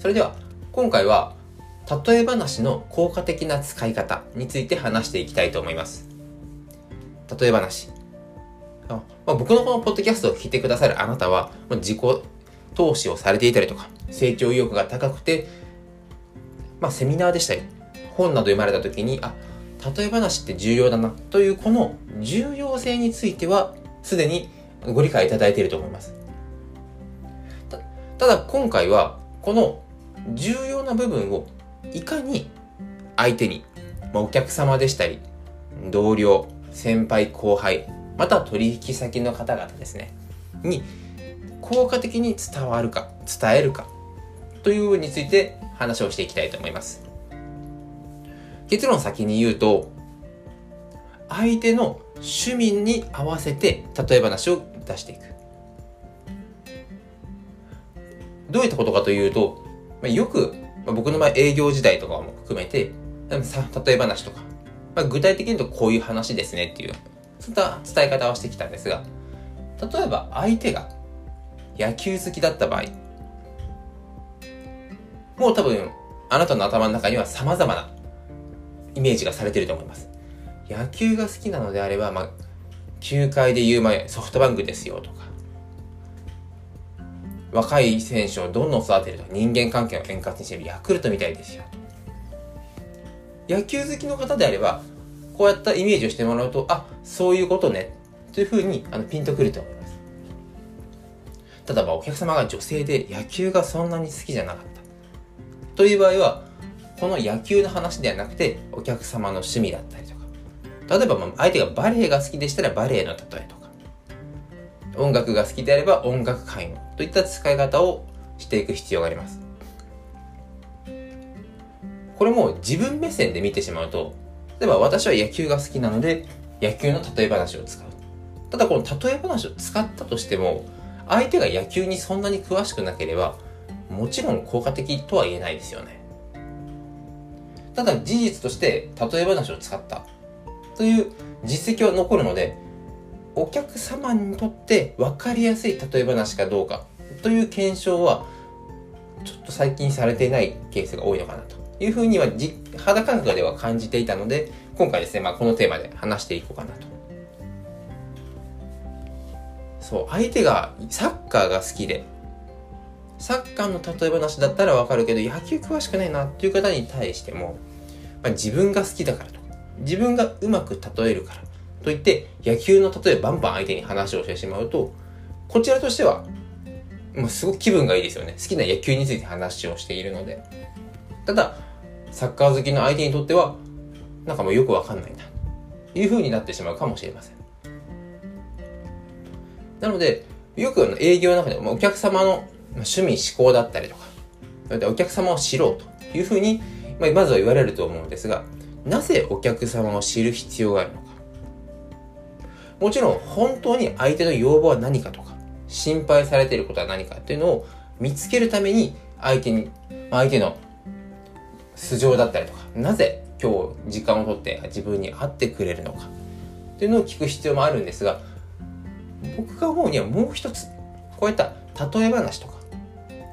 それでは今回は例え話の効果的な使い方について話していきたいと思います。例え話。あ、まあ、僕のこのポッドキャストを聞いてくださるあなたは自己投資をされていたりとか成長意欲が高くてまあセミナーでしたり本など読まれた時にあ例え話って重要だなというこの重要性についてはすでにご理解いただいていると思います。ただ今回はこの重要な部分をいかに相手に、まあ、お客様でしたり同僚先輩後輩また取引先の方々ですねに効果的に伝わるか伝えるかというについて話をしていきたいと思います。結論先に言うと相手の趣味に合わせて例え話を出していく。どういったことかというと、まあ、よく、まあ、僕の場合営業時代とかも含めてさ例え話とか、まあ、具体的に言うとこういう話ですねっていう。そういった伝え方をしてきたんですが。例えば相手が野球好きだった場合。もう多分あなたの頭の中には様々なイメージがされていると思います。野球が好きなのであれば、まあ、球界で言う前ソフトバンクですよとか。若い選手をどんどん育てると人間関係を円滑にしているヤクルトみたいですよ。野球好きの方であればこうやったイメージをしてもらうとあそういうことねというふうにあのピンとくると思います。ただお客様が女性で野球がそんなに好きじゃなかった。という場合はこの野球の話ではなくてお客様の趣味だったりとか。例えばまあ相手がバレエが好きでしたらバレエの例えとか。音楽が好きであれば音楽会話といった使い方をしていく必要があります。これも自分目線で見てしまうと、例えば私は野球が好きなので野球の例え話を使う。ただこの例え話を使ったとしても、相手が野球にそんなに詳しくなければ、もちろん効果的とは言えないですよね。ただ事実として例え話を使ったという実績は残るので、お客様にとって分かりやすい例え話かどうかという検証はちょっと最近されていないケースが多いのかなというふうには肌感覚では感じていたので今回ですね、まあ、このテーマで話していこうかなと。そう相手がサッカーが好きでサッカーの例え話だったらわかるけど野球詳しくないなっていう方に対しても、まあ、自分が好きだからとか自分がうまく例えるからと言って野球の例えバンバン相手に話をしてしまうとこちらとしてはもうすごく気分がいいですよね。好きな野球について話をしているので。ただサッカー好きの相手にとってはなんかもうよくわかんないな。という風になってしまうかもしれません。なのでよく営業の中でもお客様の趣味思考だったりとかお客様を知ろうと。いうふうにまずは言われると思うんですがなぜお客様を知る必要があるのか。もちろん本当に相手の要望は何かとか、心配されていることは何かっていうのを見つけるために相手に、相手の素性だったりとか、なぜ今日時間をとって自分に会ってくれるのかっていうのを聞く必要もあるんですが、僕が思うにはもう一つ、こういった例え話とか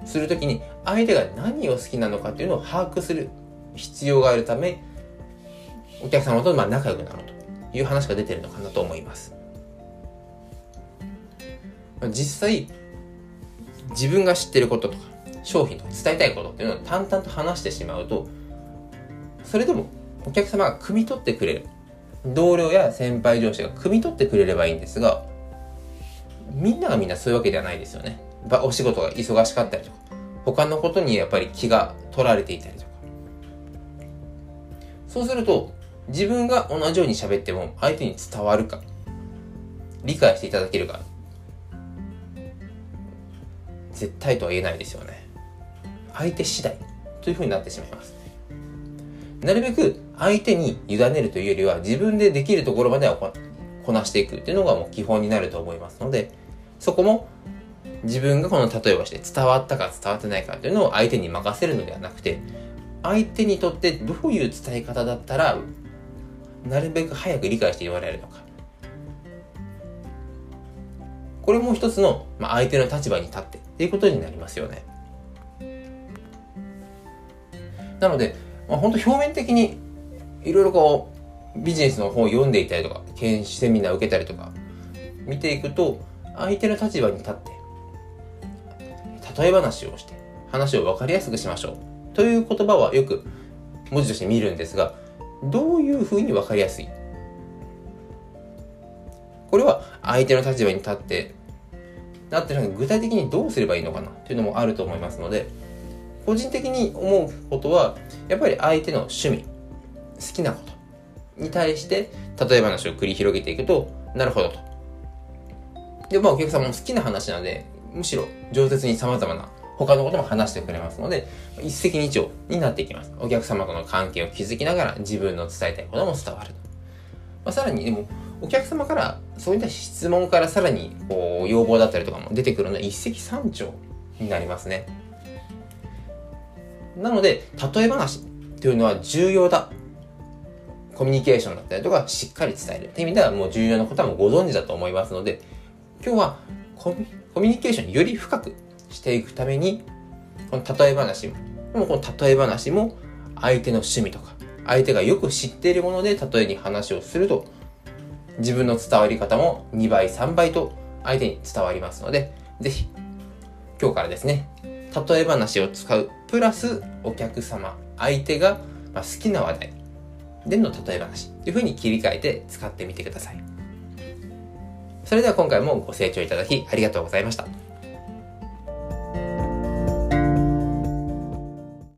するときに相手が何を好きなのかっていうのを把握する必要があるため、お客様とまあ仲良くなろうという話が出てるのかなと思います。実際自分が知ってることとか商品とか伝えたいことっていうのを淡々と話してしまうとそれでもお客様が汲み取ってくれる。同僚や先輩上司が汲み取ってくれればいいんですがみんながみんなそういうわけではないですよね。お仕事が忙しかったりとか他のことにやっぱり気が取られていたりとか。そうすると自分が同じように喋っても相手に伝わるか理解していただけるか絶対とは言えないですよね。相手次第というふうになってしまいます。なるべく相手に委ねるというよりは自分でできるところまではこなしていくっていうのがもう基本になると思いますのでそこも自分がこの例えばして伝わったか伝わってないかというのを相手に任せるのではなくて相手にとってどういう伝え方だったらなるべく早く理解して言われるのか。これも一つの、まあ、相手の立場に立ってっていうことになりますよね。なので、まあ、本当表面的にいろいろこうビジネスの本を読んでいたりとか研修セミナーを受けたりとか見ていくと相手の立場に立って例え話をして話を分かりやすくしましょうという言葉はよく文字として見るんですがどういうふうに分かりやすい？これは相手の立場に立ってだって具体的にどうすればいいのかな？っていうのもあると思いますので個人的に思うことはやっぱり相手の趣味好きなことに対して例え話を繰り広げていくとなるほどとでまあお客様も好きな話なのでむしろ上手に様々な他のことも話してくれますので、一石二鳥になっていきます。お客様との関係を築きながら自分の伝えたいことも伝わる。まあ、さらに、でも、お客様からそういった質問からさらにこう要望だったりとかも出てくるので一石三鳥になりますね。なので、例え話というのは重要だ。コミュニケーションだったりとかしっかり伝える。っていう意味ではもう重要なことはもうご存知だと思いますので、今日はコミュニケーションより深くしていくために、この例え話、でもこの例え話も相手の趣味とか、相手がよく知っているもので例えに話をすると自分の伝わり方も2倍、3倍と相手に伝わりますので、ぜひ、今日からですね、例え話を使う、プラスお客様、相手が好きな話題での例え話というふうに切り替えて使ってみてください。それでは今回もご清聴いただきありがとうございました。